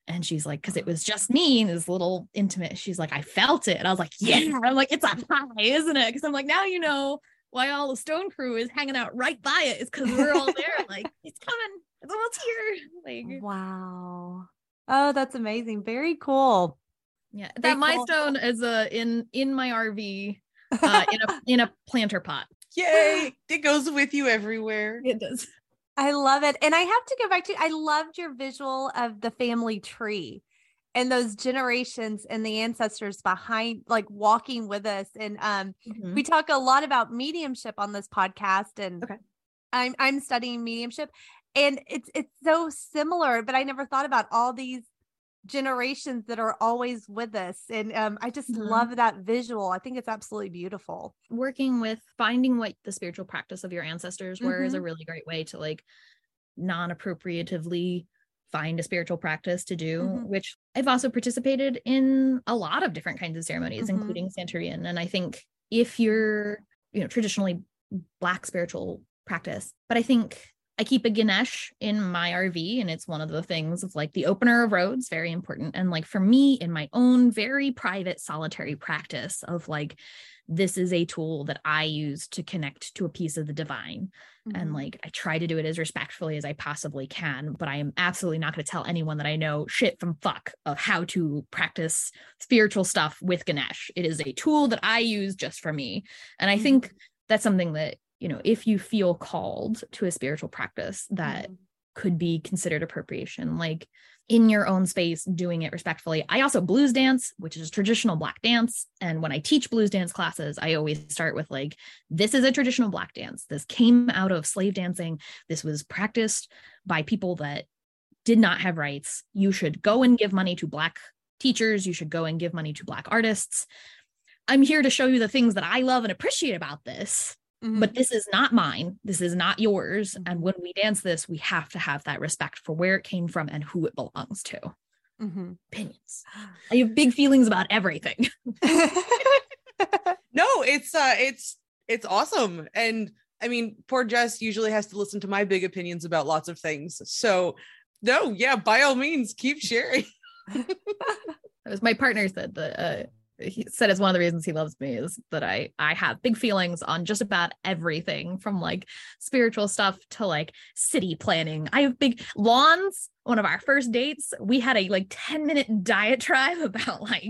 S2: And she's like, because it was just me, and this little intimate. She's like, I felt it. And I was like, yeah. I'm like, it's a high, isn't it? Because I'm like, now you know why all the stone crew is hanging out right by it. Is because we're all there. like, it's coming. It's almost here. Like,
S1: Wow. Oh, that's amazing. Very cool.
S2: yeah.
S1: Very
S2: That my
S1: cool.
S2: stone is a in in my RV uh, in a in a planter pot.
S3: Yay! It goes with you everywhere.
S2: It does.
S1: I love it. And I have to go back to I loved your visual of the family tree and those generations and the ancestors behind like walking with us. And um
S2: Mhm.
S1: we talk a lot about mediumship on this podcast and
S2: Okay.
S1: I'm I'm studying mediumship and it's it's so similar, but I never thought about all these generations that are always with us. And um I just
S2: Mhm.
S1: love that visual. I think it's absolutely beautiful.
S2: working with finding what the spiritual practice of your ancestors were is a
S1: Mm-hmm.
S2: really great way to like non-appropriatively find a spiritual practice to do
S1: Mhm.
S2: which i've also participated in a lot of different kinds of ceremonies
S1: Mhm.
S2: including santerian and i think if you're you know traditionally black spiritual practice but i think i keep a ganesh in my rv and it's one of the things of like the opener of roads very important and like for me in my own very private solitary practice of like this is a tool that I use to connect to a piece of the divine. And
S1: Mhm.
S2: like I try to do it as respectfully as I possibly can, but I am absolutely not going to tell anyone that I know shit from fuck of how to practice spiritual stuff with Ganesh. It is a tool that I use just for me. And I think that's something that, you know, if you feel called to a spiritual practice that
S1: Mhm.
S2: could be considered appropriation like in your own space doing it respectfully. I also blues dance which is traditional black dance. And when i teach blues dance classes i always start with like this is a traditional black dance. This came out of slave dancing. This was practiced by people that did not have rights. You should go and give money to black teachers. You should go and give money to black artists. I'm here to show you the things that i love and appreciate about this
S1: Mhm.
S2: but this is not mine. This is not yours.
S1: Mhm.
S2: And when we dance this, we have to have that respect for where it came from and who it belongs to.
S1: Mhm.
S2: Opinions. I have big feelings about everything.
S3: No, it's uh it's it's awesome. And I mean, poor Jess usually has to listen to my big opinions about lots of things. So no, yeah, by all means, keep sharing.
S2: that was my partner said that uh, he said it's one of the reasons he loves me is that I I have big feelings on just about everything from like spiritual stuff to like city planning. I have big lawns. One of our first dates, we had a like 10 minute diatribe about like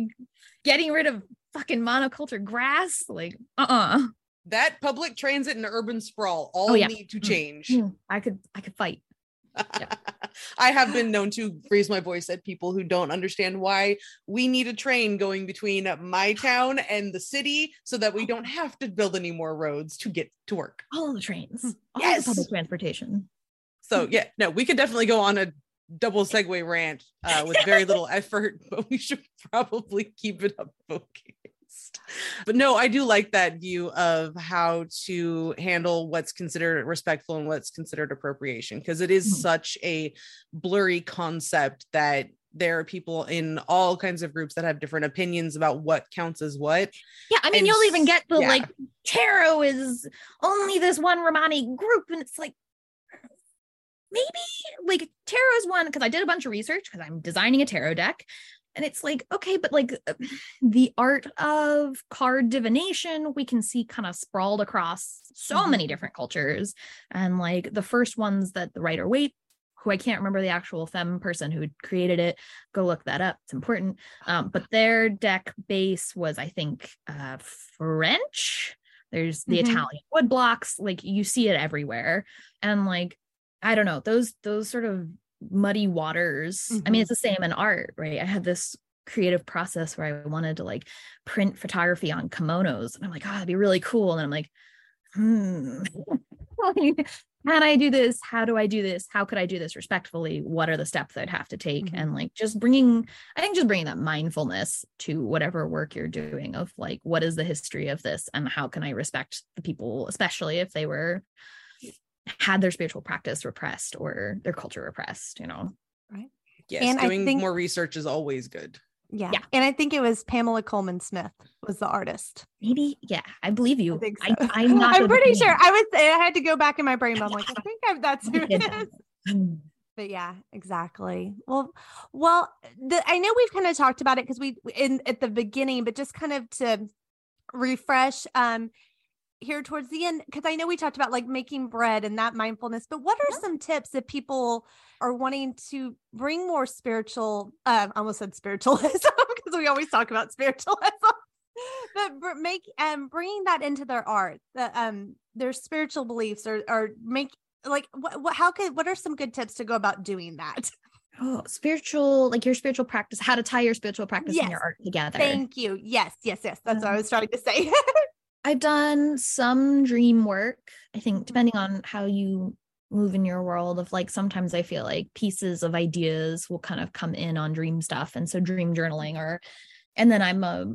S2: getting rid of fucking monoculture grass. Like, uh-uh.
S3: That public transit and urban sprawl all
S2: Oh, yeah.
S3: need to
S2: Mm.
S3: change.
S2: Mm, I could I could fight.
S3: I have been known to raise my voice at people who don't understand why we need a train going between my town and the city so that we don't have to build any more roads to get to work.
S2: All the trains. All
S3: Yes.
S2: the public transportation.
S3: So yeah, no, we could definitely go on a double segue rant uh, with very little effort, but we should probably keep it up But no, I do like that view of how to handle what's considered respectful and what's considered appropriation because it is
S2: Mhm.
S3: such a blurry concept that there are people in all kinds of groups that have different opinions about what counts as what.
S2: Yeah, I mean,
S3: And
S2: you'll even get the
S3: yeah.
S2: like tarot is only this one Romani group, and it's like maybe like tarot is one because I did a bunch of research because I'm designing a tarot deck, and it's like okay, but like uh, the art of card divination we can see kind of sprawled across so
S1: Mhm.
S2: many different cultures, and like the first ones that the Rider-Waite. Who I can't remember the actual femme person who created it. Go look that up. It's important. Um, but their deck base was, I think, uh, French. There's the
S1: Mhm.
S2: Italian wood blocks. Like you see it everywhere, and like I don't know those those sort of muddy waters. I mean,
S1: Mhm.
S2: it's the same in art, right? I had this creative process where I wanted to like print photography on kimonos, and I'm like, oh, that'd be really cool. And I'm like, hmm. can I do this? How do I do this? How could I do this respectfully? What are the steps I'd have to take?
S1: Mhm.
S2: And like just bringing, I think just bringing that mindfulness to whatever work you're doing of like, what is the history of this and how can I respect the people, especially if they were had their spiritual practice repressed or their culture repressed, you know? Right.
S3: Yes,
S1: And
S3: doing
S1: think-
S3: more research is always good.
S1: Yeah.
S2: Yeah.
S1: And I think it was Pamela Colman Smith was the artist.
S2: Maybe, yeah, I believe you.
S1: I think so.
S2: I, am not.
S1: I'm pretty sure.
S2: names.
S1: I was. I had to go back in my brain, but I'm like, I think I've, that's who it
S2: did
S1: is.
S2: that.
S1: But yeah, exactly. Well, well, the, I know we've kind of talked about it because we in at the beginning, but just kind of to refresh um here towards the end because I know we talked about like making bread and that mindfulness, but what are some tips if people are wanting to bring more spiritual um I almost said spiritualism because we always talk about spiritualism. But make um bringing that into their art, the um their spiritual beliefs or or make like what, what how could what are some good tips to go about doing that?
S2: Oh, spiritual, like your spiritual practice, how to tie your spiritual practice and your art together.
S1: thank you. Yes yes yes. That's what i
S2: Um,
S1: was trying to say
S2: I've done some dream work. I think
S1: Mhm.
S2: depending on how you move in your world of like sometimes I feel like pieces of ideas will kind of come in on dream stuff. And so dream journaling or and then I'm a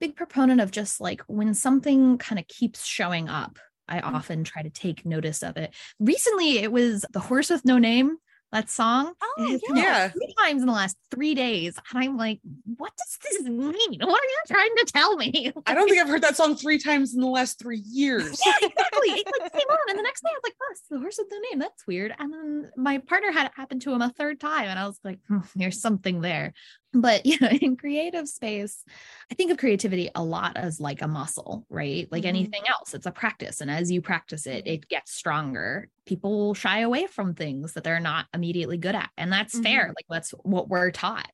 S2: big proponent of just like when something kind of keeps showing up, I
S1: Mm.
S2: often try to take notice of it. Recently it was The Horse with No Name, that song.
S1: Oh,
S2: It has come out
S3: yeah.
S2: Three times in the last three days. And I'm like, what does this mean? What are you trying to tell me?
S3: I don't think I've heard that song three times in the last three years.
S2: yeah, exactly. It like came on, and the next day I was like, "Oh, it's the horse with no name. That's weird." And then my partner had it happen to him a third time, and I was like, hmm, "There's something there." But you know, in creative space, I think of creativity a lot as like a muscle, right? Like
S1: Mhm.
S2: anything else, it's a practice, and as you practice it, it gets stronger. People shy away from things that they're not immediately good at, and that's fair. Like that's what we're taught.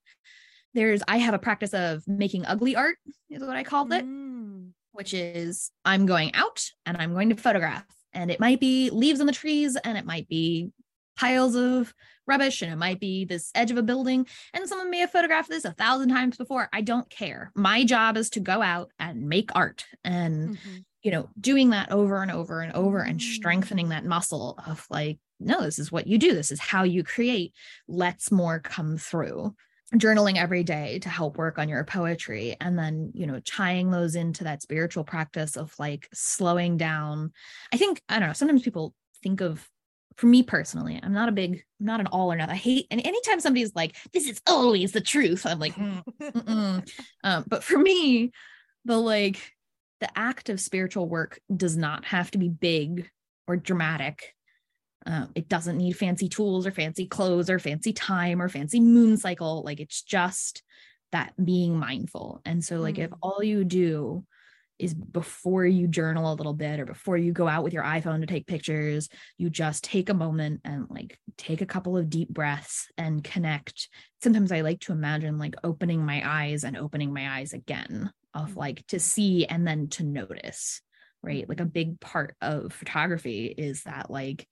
S2: There's, I have a practice of making ugly art, is what I called it
S1: Mm.
S2: which is I'm going out and I'm going to photograph. And it might be leaves on the trees and it might be piles of rubbish and it might be this edge of a building. And someone may have photographed this a thousand times before. I don't care. My job is to go out and make art and,
S1: Mhm.
S2: you know, doing that over and over and over and
S1: Mm.
S2: strengthening that muscle of like, no, this is what you do. This is how you create. Let's more come through journaling every day to help work on your poetry and then you know tying those into that spiritual practice of like slowing down i think i don't know sometimes people think of for me personally i'm not a big I'm not an all or nothing i hate and anytime somebody's like this is always the truth i'm like "Mm, um, but for me the like the act of spiritual work does not have to be big or dramatic um, it doesn't need fancy tools or fancy clothes or fancy time or fancy moon cycle. Like it's just that being mindful. And so, like, if
S1: Mm.
S2: all you do is before you journal a little bit or before you go out with your iPhone to take pictures, you just take a moment and like take a couple of deep breaths and connect. Sometimes I like to imagine like opening my eyes and opening my eyes again, of
S1: Mm.
S2: like to see and then to notice, right? Like a big part of photography is that like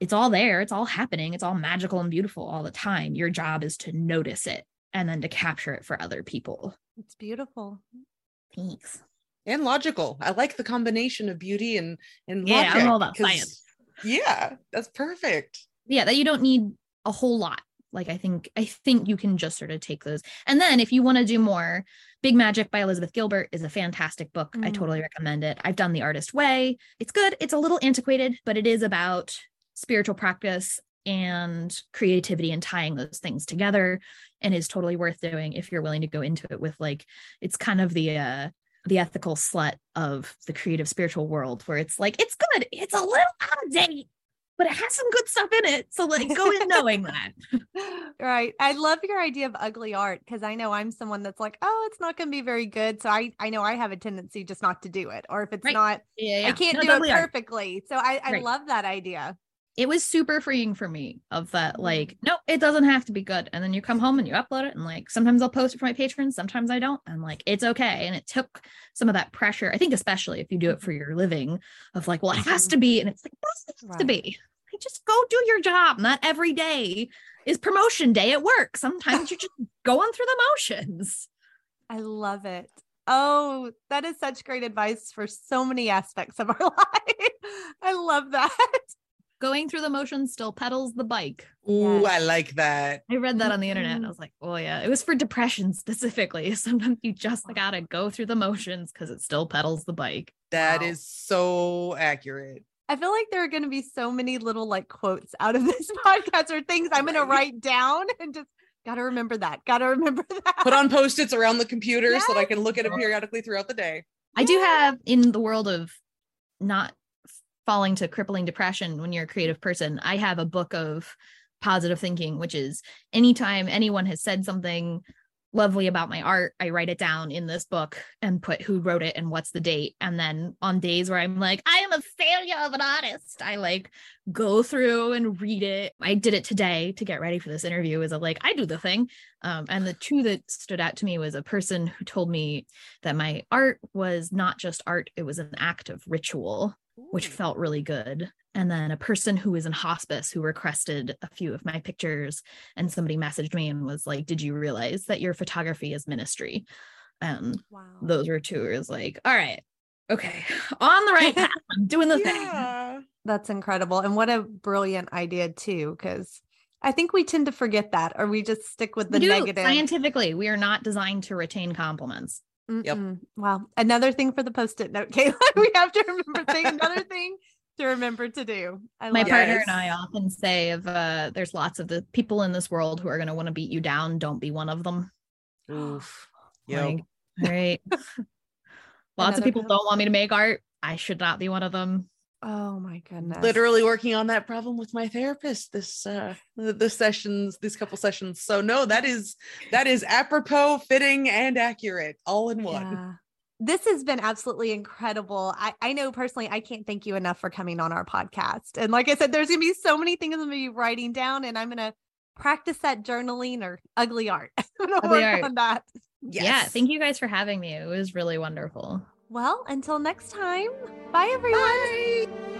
S2: it's all there, it's all happening, it's all magical and beautiful all the time. Your job is to notice it and then to capture it for other people.
S1: it's beautiful
S2: Thanks.
S3: And logical. I like the combination of beauty and and
S2: Yeah, I'm all about science.
S3: Yeah, that's perfect.
S2: yeah that you don't need a whole lot like i think i think you can just sort of take those and then if you want to do more big magic by elizabeth gilbert is a fantastic book i
S1: Mm.
S2: totally recommend it i've done the artist way it's good it's a little antiquated but it is about spiritual practice and creativity and tying those things together and is totally worth doing if you're willing to go into it with like it's kind of the uh the ethical slut of the creative spiritual world where it's like it's good it's a little out of date but it has some good stuff in it. So like go in knowing that.
S1: right i love your idea of ugly art because i know i'm someone that's like oh it's not going to be very good so i i know i have a tendency just not to do it or if it's
S2: Right.
S1: not
S2: Yeah,
S1: i can't
S2: No,
S1: do it perfectly so i i
S2: Right.
S1: love that idea
S2: It was super freeing for me of that
S1: Mm.
S2: like, no, it doesn't have to be good. And then you come home and you upload it and like sometimes I'll post it for my patrons, sometimes I don't. I'm like, it's okay. And it took some of that pressure. I think especially if you do it for your living of like, well, it has
S1: Mhm.
S2: to be. And it's like, it has to
S1: Right.
S2: be. Like, just go do your job. Not every day is promotion day at work. Sometimes you're just going through the motions.
S1: I love it. Oh, that is such great advice for so many aspects of our life. I love that.
S2: Going through the motions still pedals the bike.
S3: Ooh,
S1: Yes.
S3: I like that.
S2: I read that on the internet. and
S1: Mhm.
S2: I was like, oh yeah, it was for depression specifically. Sometimes you just gotta go through the motions because it still pedals the bike.
S3: That
S1: Wow.
S3: is so accurate.
S1: I feel like there are going to be so many little like quotes out of this podcast or things I'm going to write down and just got to remember that. Got to remember that.
S3: Put on post-its around the computer so that I can look at it periodically throughout the day.
S2: I do have in the world of not falling to crippling depression when you're a creative person, I have a book of positive thinking, which is anytime anyone has said something lovely about my art, I write it down in this book and put who wrote it and what's the date. And then on days where I'm like, I am a failure of an artist, I like go through and read it. I did it today to get ready for this interview. Is like I do the thing. Um, and the two that stood out to me was a person who told me that my art was not just art, it was an act of ritual, which felt really good. And then a person who was in hospice who requested a few of my pictures, and somebody messaged me and was like, Did you realize that your photography is ministry? And
S1: wow.
S2: those were two. It was like, All right, okay, on the right path. I'm doing the thing.
S1: That's incredible. And what a brilliant idea, too, because I think we tend to forget that or we just stick with the negative.
S2: Scientifically, we are not designed to retain compliments.
S3: Yep.
S1: Mm-mm. Wow. Another thing for the post it note, Kayla. we have to remember thing, another thing to remember to do. I
S2: my partner
S3: Yes.
S2: and I often say of uh there's lots of the people in this world who are going to want to beat you down, don't be one of them.
S3: Oof. Yep.
S2: Like, all right. lots
S1: Another
S2: of people
S1: post-
S2: don't want me to make art. I should not be one of them.
S1: Oh my goodness.
S3: literally working on that problem with my therapist this uh the, the sessions these couple sessions so no that is that is apropos fitting and accurate all in one
S1: Yeah. This has been absolutely incredible. I, I know personally, I can't thank you enough for coming on our podcast. And like I said, there's going to be so many things I'm going to be writing down, and I'm going to practice that journaling or ugly art. I'm going to
S2: Ugly
S1: work
S2: art.
S1: on that.
S3: yes.
S2: Yeah. Thank you guys for having me. It was really wonderful.
S1: Well, until next time, bye everyone.
S3: Bye.